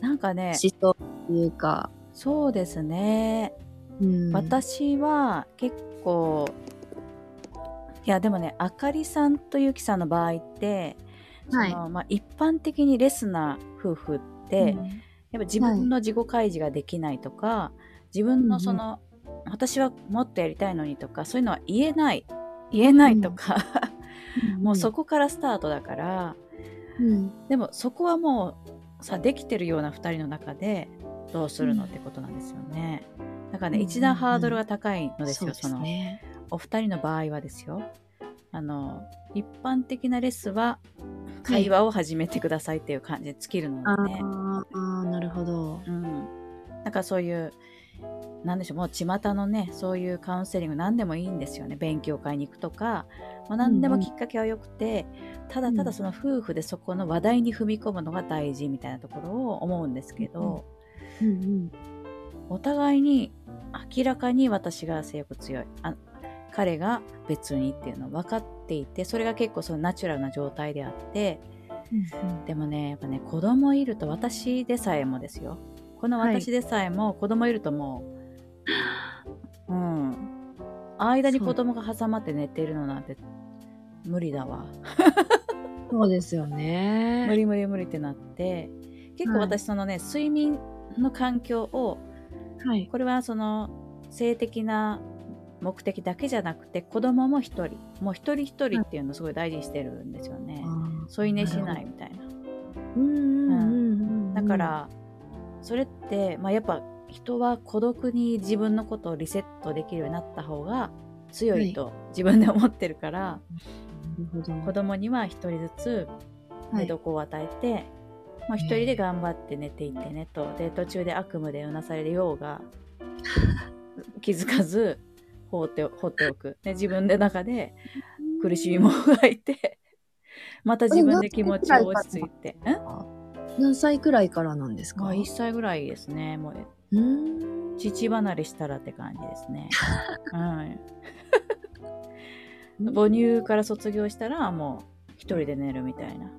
なんかね思、想というか、そうですね。うん、私は結構いやでもねあかりさんとゆきさんの場合って、はい。そのまあ、一般的にレスな夫婦って、やっぱ自分の自己開示ができないとか、自分のその、私はもっとやりたいのにとかそういうのは言えない。言えないとか、もうそこからスタートだからうんでもそこはもうさできてるような2人の中でどうするのってことなんですよね。だからね、うん一段ハードルが高いのですよ、そうですねお二人の場合はですよ。あの一般的なレスは会話を始めてくださいっていう感じで尽きるのあでね。なるほどうん。なんかそういう、なんでしょう、もう巷のね、そういうカウンセリング何でもいいんですよね。勉強会に行くとか、まあ、何でもきっかけはよくて、ただただその夫婦でそこの話題に踏み込むのが大事みたいなところを思うんですけど、うんうん。お互いに明らかに私が性欲強い。あ彼が別にっていうの分かっていて、それが結構そのナチュラルな状態であって、でもね、やっぱね、子供いると私でさえもですよ。この私でさえも子供いるともう、うん。間に子供が挟まって寝てるのなんて無理だわ。そうですよね。無理無理無理ってなって、結構はい。私そのね、睡眠の環境を、はい。これはその性的な目的だけじゃなくて子供も一人、もう一人一人っていうのをすごい大事にしてるんですよね。添い寝しないみたいな。うんうんうんうんだから、それって、まあ、やっぱ人は孤独に自分のことをリセットできるようになった方が強いと自分で思ってるから、なるほど子供には一人ずつ寝床を与えて、まあ、一人で頑張って寝ていってねと。で途中で悪夢でうなされようが 気づかず放って放っておく。で自分で中で苦しみもがいてまた自分で気持ちを落ち着いて。ん何歳くらいからなんですか？まあ1歳ぐらいですねもう。うーん。父離れしたらって感じですね。はい。母乳から卒業したらもう一人で寝るみたいな。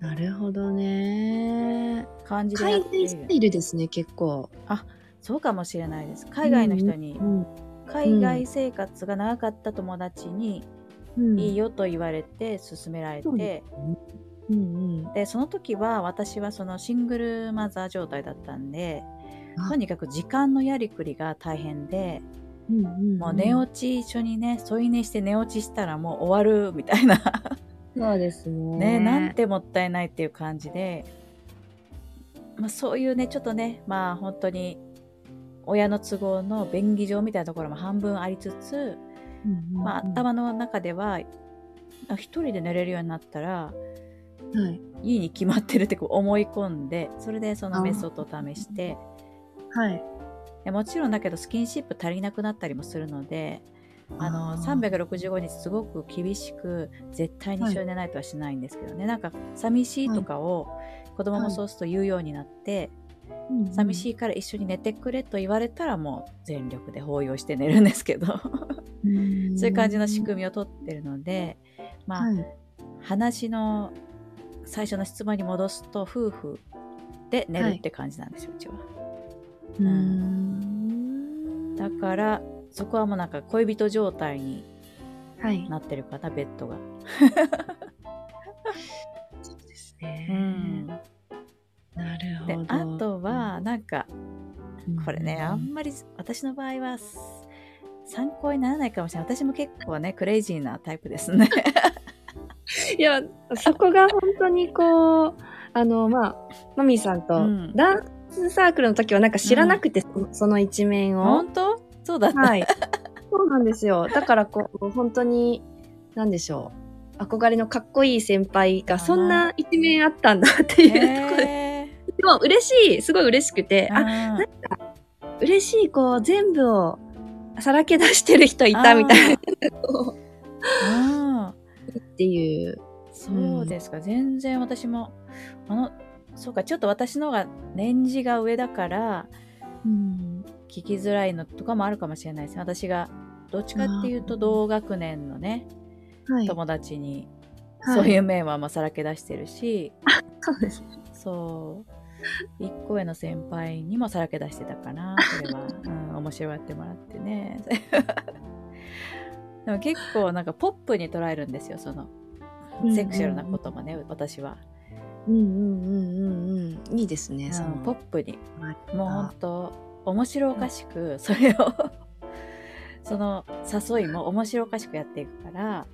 なるほどね。感じでや海っている外スタイルですね結構。そうかもしれないです。海外の人に、うん海外生活が長かった友達にうん。いいよと言われて勧められて、うんうん。でその時は私はそのシングルマザー状態だったんであ。とにかく時間のやりくりが大変で、うんうんもう寝落ち一緒にね添い寝して寝落ちしたらもう終わるみたいな。そうですね。ねなんてもったいないっていう感じで、まあ、そういうねちょっとねまあ本当に親の都合の便宜上みたいなところも半分ありつつ、うんうんまあ、頭の中ではあ一人で寝れるようになったらはい。いいに決まってるってこう思い込んでそれでそのメソッドを試してはいもちろんだけどスキンシップ足りなくなったりもするのであのあー。365日すごく厳しく絶対に一緒に寝ないとはしないんですけどね、なんか寂しいとかを子供もそうすると言うようになって、寂しい。いから一緒に寝てくれと言われたらもう全力で抱擁して寝るんですけど。そういう感じの仕組みをとってるのでまあ、はい。話の最初の質問に戻すと夫婦で寝るって感じなんですよ、うちは。うーんだからそこはもうなんか恋人状態にはい。なってるかなベッドが。そうですね。うん、なるほでど。あとはなんかうん、これねあんまり私の場合は参考にならないかもしれない私も結構ねクレイジーなタイプですね。いや、そこが本当にこう、あの、まあ、マミーさんとうんダンスサークルの時はなんか知らなくて、そその一面を。本当？そうだった。はい。そうなんですよ。だからこう、本当に、なんでしょう。憧れのかっこいい先輩がそんな一面あったんだっていうところで。へでも嬉しい、すごい嬉しくて、ーあ、うん嬉しい、こう、全部をさらけ出してる人いたみたいな。うん っていう。そうですか、全然私もあのそうかちょっと私の方が年次が上だからうん。聞きづらいのとかもあるかもしれないですね。私がどっちかっていうと同学年のねはい。友達にはい。そういう面はまあさらけ出してるし、そうです。そう。一個上の先輩にもさらけ出してたかなそれは、うん、面白がってもらってね。でも結構なんかポップに捉えるんですよそのセクシャルなこともね、私は、うんうんうんうんうん。いいですね、そのうんポップに。はいもうほんと面白おかしくそれを その誘いも面白おかしくやっていくから。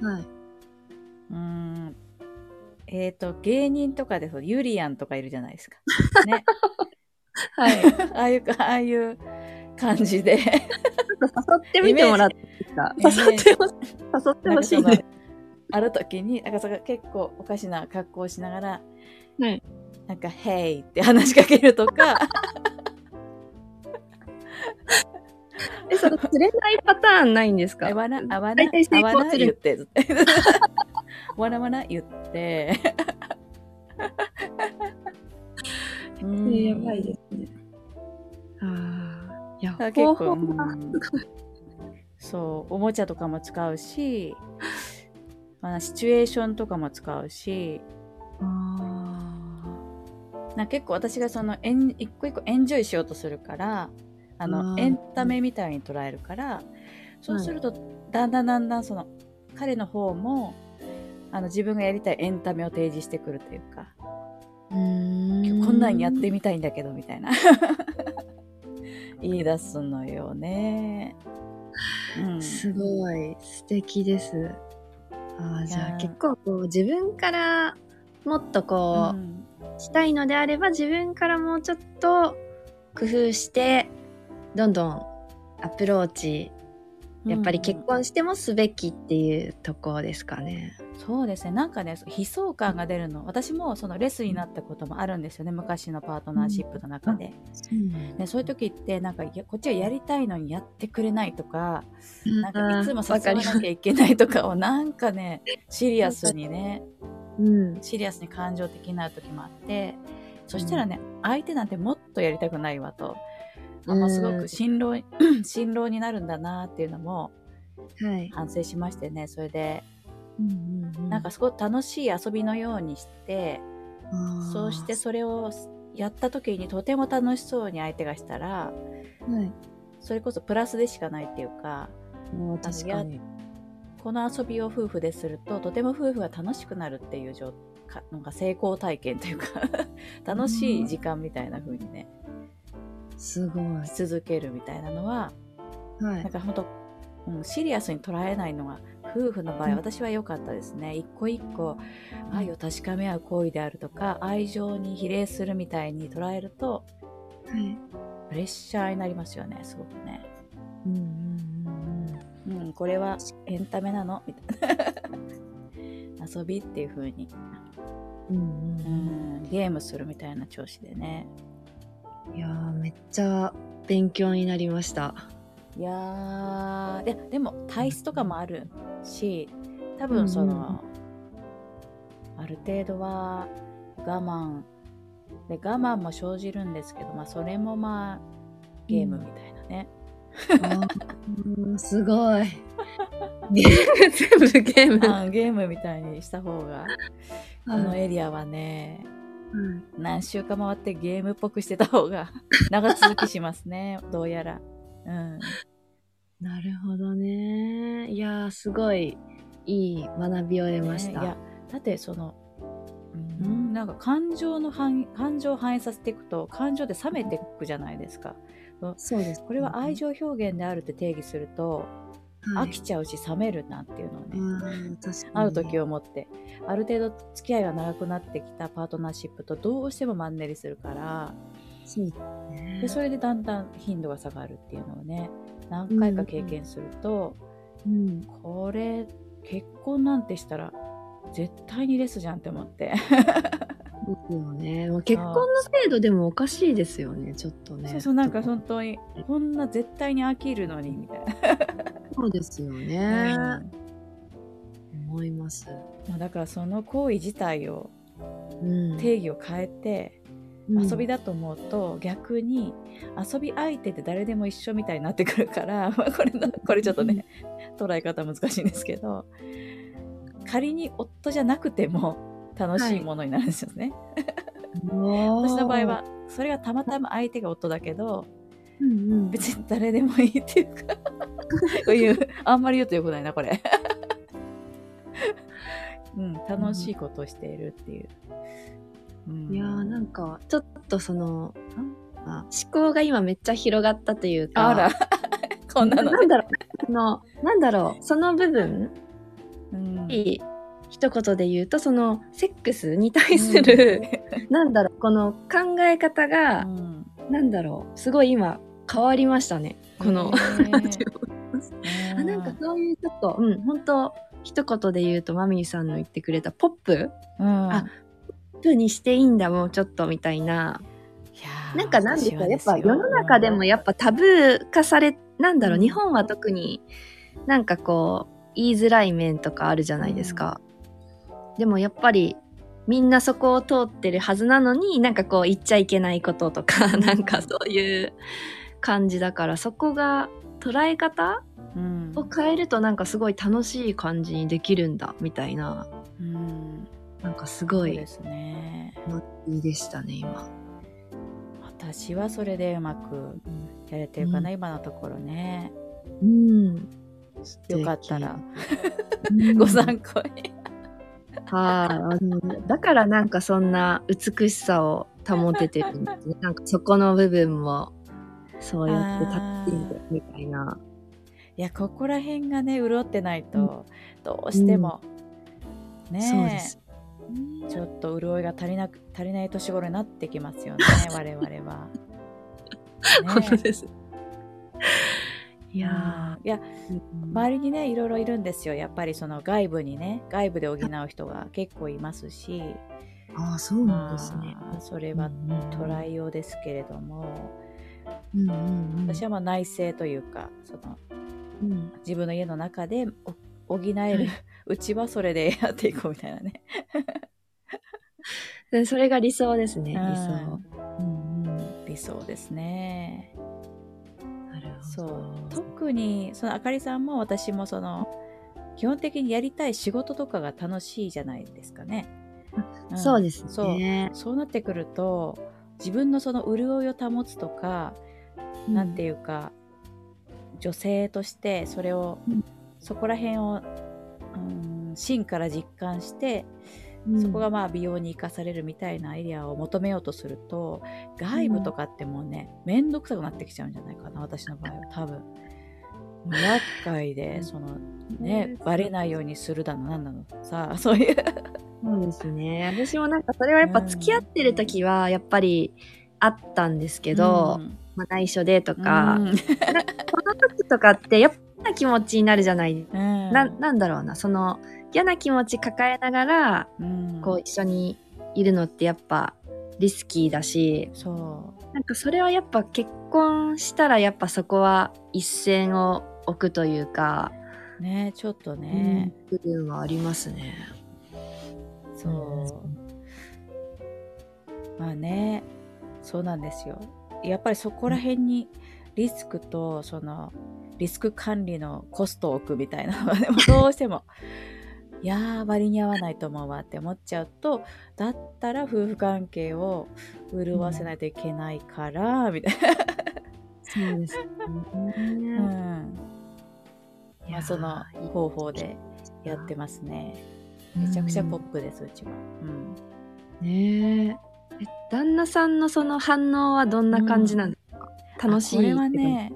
はい。うーん。えっ、と芸人とかでそうユリアンとかいるじゃないですか。ね、はい。ああいうああいう感じで。誘ってみてもらっていいですか？イメージ。誘ってほし誘ってほしい。ある時になんかそれ結構おかしな格好をしながらはい。なんか「ヘイ!」って話しかけるとかえ、その釣れないパターンないんですか？あわな、あわな大体、成あわな功する言って、わなわな言って。う んやばいですね。ああ。いや、結構、うんそう、おもちゃとかも使うし、まあ、シチュエーションとかも使うし、あな結構私がそのエン一個一個エンジョイしようとするからあのうんエンタメみたいに捉えるからそうするとだんだんだんだんその彼の方もあの自分がやりたいエンタメを提示してくるというかーうーん。こんなんやってみたいんだけどみたいな。言い出すのよね。うん、すごい。素敵です。ああ、じゃあ結構こう自分からもっとこう、うん。したいのであれば自分からもうちょっと工夫してどんどんアプローチやっぱり結婚してもすべきっていうところですかね。そうですね。なんかね悲壮感が出るの。私もそのレスになったこともあるんですよね。昔のパートナーシップの中で。ね、そういう時ってなんかこっちはやりたいのにやってくれないとかなんかいつも誘わなきゃいけないとかをなんかねシリアスにねうん、シリアスに感情的になる時もあって。そしたらね、相手なんてもっとやりたくないわとあもうすごく辛労 辛労になるんだなっていうのもはい。反省しましてねそれでうんうんうんなんかすごい楽しい遊びのようにしてそうしてそれをやった時にとても楽しそうに相手がしたらはい。それこそプラスでしかないっていうか確かに。この遊びを夫婦でするととても夫婦が楽しくなるっていう状かなんか成功体験というか 楽しい時間みたいな風にねすごい。し続けるみたいなのははいなん。か本当、うん、シリアスに捉えないのが夫婦の場合、うん私は良かったですね一個一個愛を確かめ合う行為であるとか愛情に比例するみたいに捉えるとはい。プレッシャーになりますよねすごくね。うんうんうんうん。うん、これはエンタメなの？みたいな 遊びっていう風に、うんううんん、ゲームするみたいな調子でねうん、いやーめっちゃ勉強になりました。いやーででも体質とかもあるし多分その、ある程度は我慢で我慢も生じるんですけど、まあ、それもまあゲームみたいなね、うん、すごい。ゲーム、全部ゲーム。あゲームみたいにした方がこのエリアはね、うん何週か回ってゲームっぽくしてた方が 長続きしますねどうやら。うんなるほどね。いやー、すごいいい学びを得ました。ねいやだってそのうんなんか感情の反感情を反映させていくと感情で冷めていくじゃないですか。そうです。これは愛情表現であるって定義すると、はい、飽きちゃうし冷めるなっていうのをね、ある時をもって。ある程度付き合いが長くなってきたパートナーシップとどうしてもマンネリするから。でそれでだんだん頻度が下がるっていうのをね何回か経験すると、うん、これ結婚なんてしたら絶対にレスじゃんって思って。ですよね。もう。結婚の制度でもおかしいですよね、ちょっとね。そうそうなんか本当にこんな絶対に飽きるのにみたいそうですよね。な、思います。まあだからその行為自体をうん定義を変えて、遊びだと思うと逆に遊び相手って誰でも一緒みたいになってくるから まあこれのこれちょっとね捉え方難しいんですけど仮に夫じゃなくても楽しいものになるんですよね。私 私の場合はそれがたまたま相手が夫だけどうんうん、別に誰でもいいっていうか。こうい うあんまり言うとよくないなこれ。うん、楽しいことをしているっていう。うん。いやーなんかちょっとそのあ？思考が今めっちゃ広がったというかあら。こんなの。なんだろう。そのなんだろう。その部分うん。いい一言で言うとそのセックスに対する、なんだろう。この考え方が、うん。なんだろう。すごい今変わりましたね。この、へー。あなんかそういうちょっとうん本当一言で言うとマミーさんの言ってくれたポップ？うん。あポップにしていいんだもうちょっとみたいな。いなんかなんですか？やっぱ世の中でもやっぱタブー化されなんだろう、うん。日本は特になんかこう言いづらい面とかあるじゃないですか、でもやっぱりみんなそこを通ってるはずなのになんかこう言っちゃいけないこととか、う んなんかそういう感じだからそこが捉え方うん。を変えるとなんかすごい楽しい感じにできるんだみたいな。うん。なんかすそごいうですね。いいでしたね今。私はそれでうまくやれてるかな、今のところね。うん、よかったら、うん。ご参考に。はい、だからなんかそんな美しさを保ててるんですね。なんかそこの部分もそうやって立っているみたいな。いやここら辺がね潤ってないと、どうしても、そうねです。ちょっと潤いが足りなく足りない年頃になってきますよね 我々は。本当ねです。いいやいやー、周りにねいろいろいるんですよ。やっぱりその外部にね外部で補う人が結構いますし。ああ、そうなんですね。まあそれは捉えようですけれども、うんうんうん、私はまあ内政というかそのうん自分の家の中でお補えるうちはそれで やっていこうみたいなね。で それが理想ですね、うん理想。うんうん、理想ですね。なるほど。そう特にそのあかりさんも私もその基本的にやりたい仕事とかが楽しいじゃないですかね。んそうですそうね。そうなってくると自分のその潤いを保つとか、なんていうか女性としてそれを、うん。そこら辺を、うん、芯から実感して、うん。そこがまあ美容に生かされるみたいなエリアを求めようとすると外部とかってもうね面倒くさくなってきちゃうんじゃないかな私の場合は多分。もう厄介でそのね。バレないようにするだのなんだのさそういう。そうですね。私もなんかそれはやっぱ付き合ってる時はやっぱりあったんですけど、うんまあ、内緒でとか、うん。この時とかってやっぱ嫌な気持ちになるじゃない、うん。ななんだろうな。その嫌な気持ち抱えながらうん。こう一緒にいるのってやっぱリスキーだし、そなんかそれはやっぱ結婚したらやっぱそこは一線を置くというか、うねちょっとね、部分はありますね。そう。まあねそうなんですよやっぱりそこら辺にリスクとそのリスク管理のコストを置くみたいな。の はでもどうしてもいやー割に合わないと思うわって思っちゃうとだったら夫婦関係を潤わせないといけないから、みたいそうですね。な、うん。その方法でやってますね。めちゃくちゃポップですうちは、うん、ねえ。え旦那さんのその反応はどんな感じなんですか、楽しいあこれはね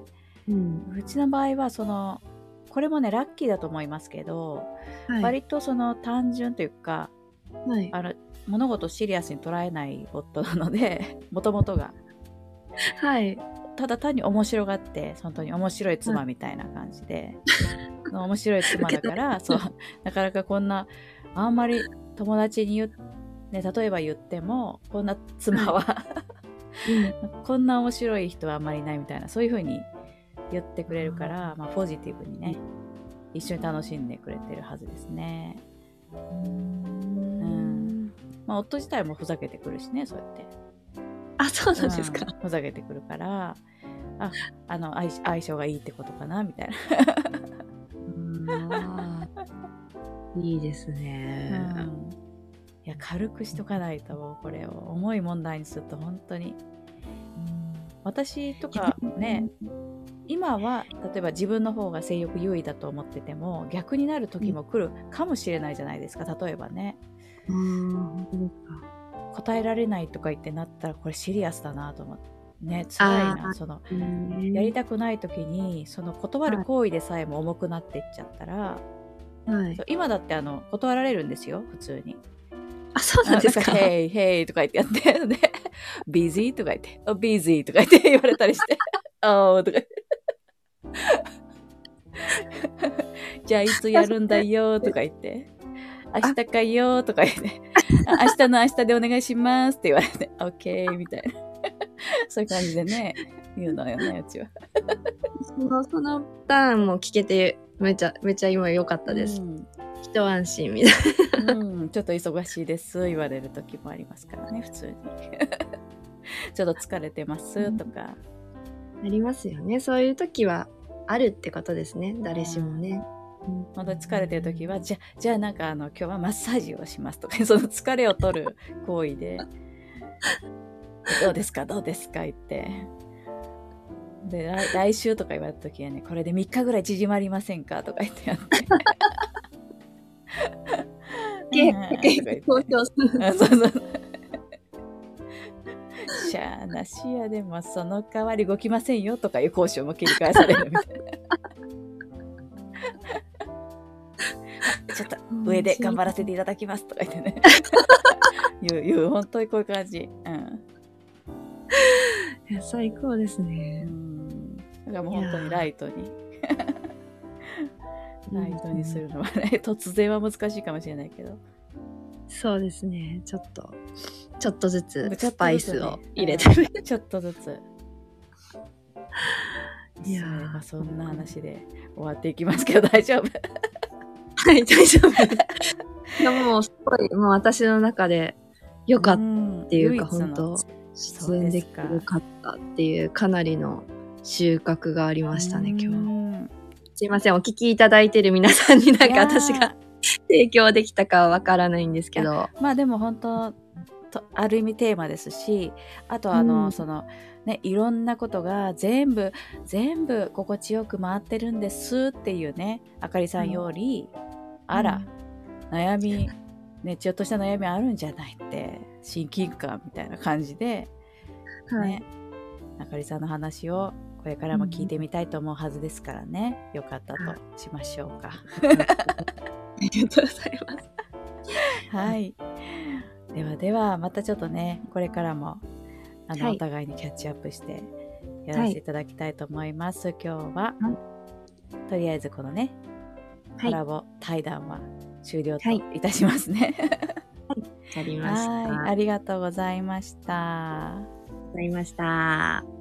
うん。うちの場合はそのこれもねラッキーだと思いますけど、はい。割とその単純というかはい。あの物事をシリアスに捉えない夫なのでもともとがはい。ただ単に面白がって本当に面白い妻みたいな感じで、その面白い妻だからそうなかなかこんなあんまり友達に言っね、例えば言ってもこんな妻は、こんな面白い人はあんまりいないみたいなそういう風に言ってくれるから、まあ、ポジティブにね一緒に楽しんでくれてるはずですね。うん。まあ、夫自体もふざけてくるしねそうやって。あ、そうなんですか。うんふざけてくるからああの相相性がいいってことかなみたいあ ーいいですな、ね。うんいや軽くしとかないともうこれを重い問題にすると本当に。私とかね今は例えば自分の方が性欲優位だと思ってても逆になる時も来るかもしれないじゃないですか例えばね。答えられないとか言ってなったらこれシリアスだなと思って。ね辛いなそのうん。やりたくない時にその断る行為でさえも重くなっていっちゃったら、はい。今だってあの断られるんですよ普通に。あ、そうなんですか？ヘイヘイとか言ってやってでビジーとか言ってビジーとか言って言われたりしておー とか言ってじゃあいつやるんだよとか言って明日かよとか言って あ明日の明日でお願いしますって言われて OK みたいな そういう感じでね言うのよねうちは。その、そのターンも聞けて、めちゃ、めちゃ今良かったです。うん一安心みたいうん、ちょっと忙しいです言われる時もありますからね普通に。ちょっと疲れてますとか、な。ありますよね。そういう時はあるってことですね。誰しもね。本当に疲れてる時はじゃじゃあなんかあの今日はマッサージをしますとか その疲れを取る行為で。どうですか？どうですか？言って。で来来週とか言われた時はねこれで3日ぐらい縮まりませんか？とか言ってやってけうんとかけ言って交渉する。あそうそう。しゃあなしやでもその代わり動きませんよとかいう交渉も切り返されるみたいな。ちょっと上で頑張らせていただきますとか言ってね。言う、言う、本当にこういう感じ。うん。いや最高ですうね。ん。だからもう本当にライトに、ライトにするのはね、突然は難しいかもしれないけど。そうですね。ちょっと、ちょっとずつスパイスを入れてる。ちょっとずつ。いやまあそんな話で終わっていきますけど大丈夫？はい、大丈夫でももう、すごい、もう私の中で良かったっっていうか、本当出演できてよかったっていう、かなりの収穫がありましたね、今日。日。すいません、お聞きいただいてる皆さんになんか私が 提供できたかはわからないんですけど。まあでも本当とある意味テーマですしあとあの、うんそのねいろんなことが全部全部心地よく回ってるんですっていうねあかりさんより、あら、悩みねちょっとした悩みあるんじゃないって親近感みたいな感じで、はい。ねあかりさんの話をこれからも聞いてみたいと思うはずですからね、よかったとしましょうか。ありがとうございます。はい。ではでは、またちょっとね、これからも、あの、はいお互いにキャッチアップして、やらせていただきたいと思います。今日は、はとりあえずこのね、はいコラボ対談は終了とはいいたしますね。かりました。はい、ありがとうございました。ございました。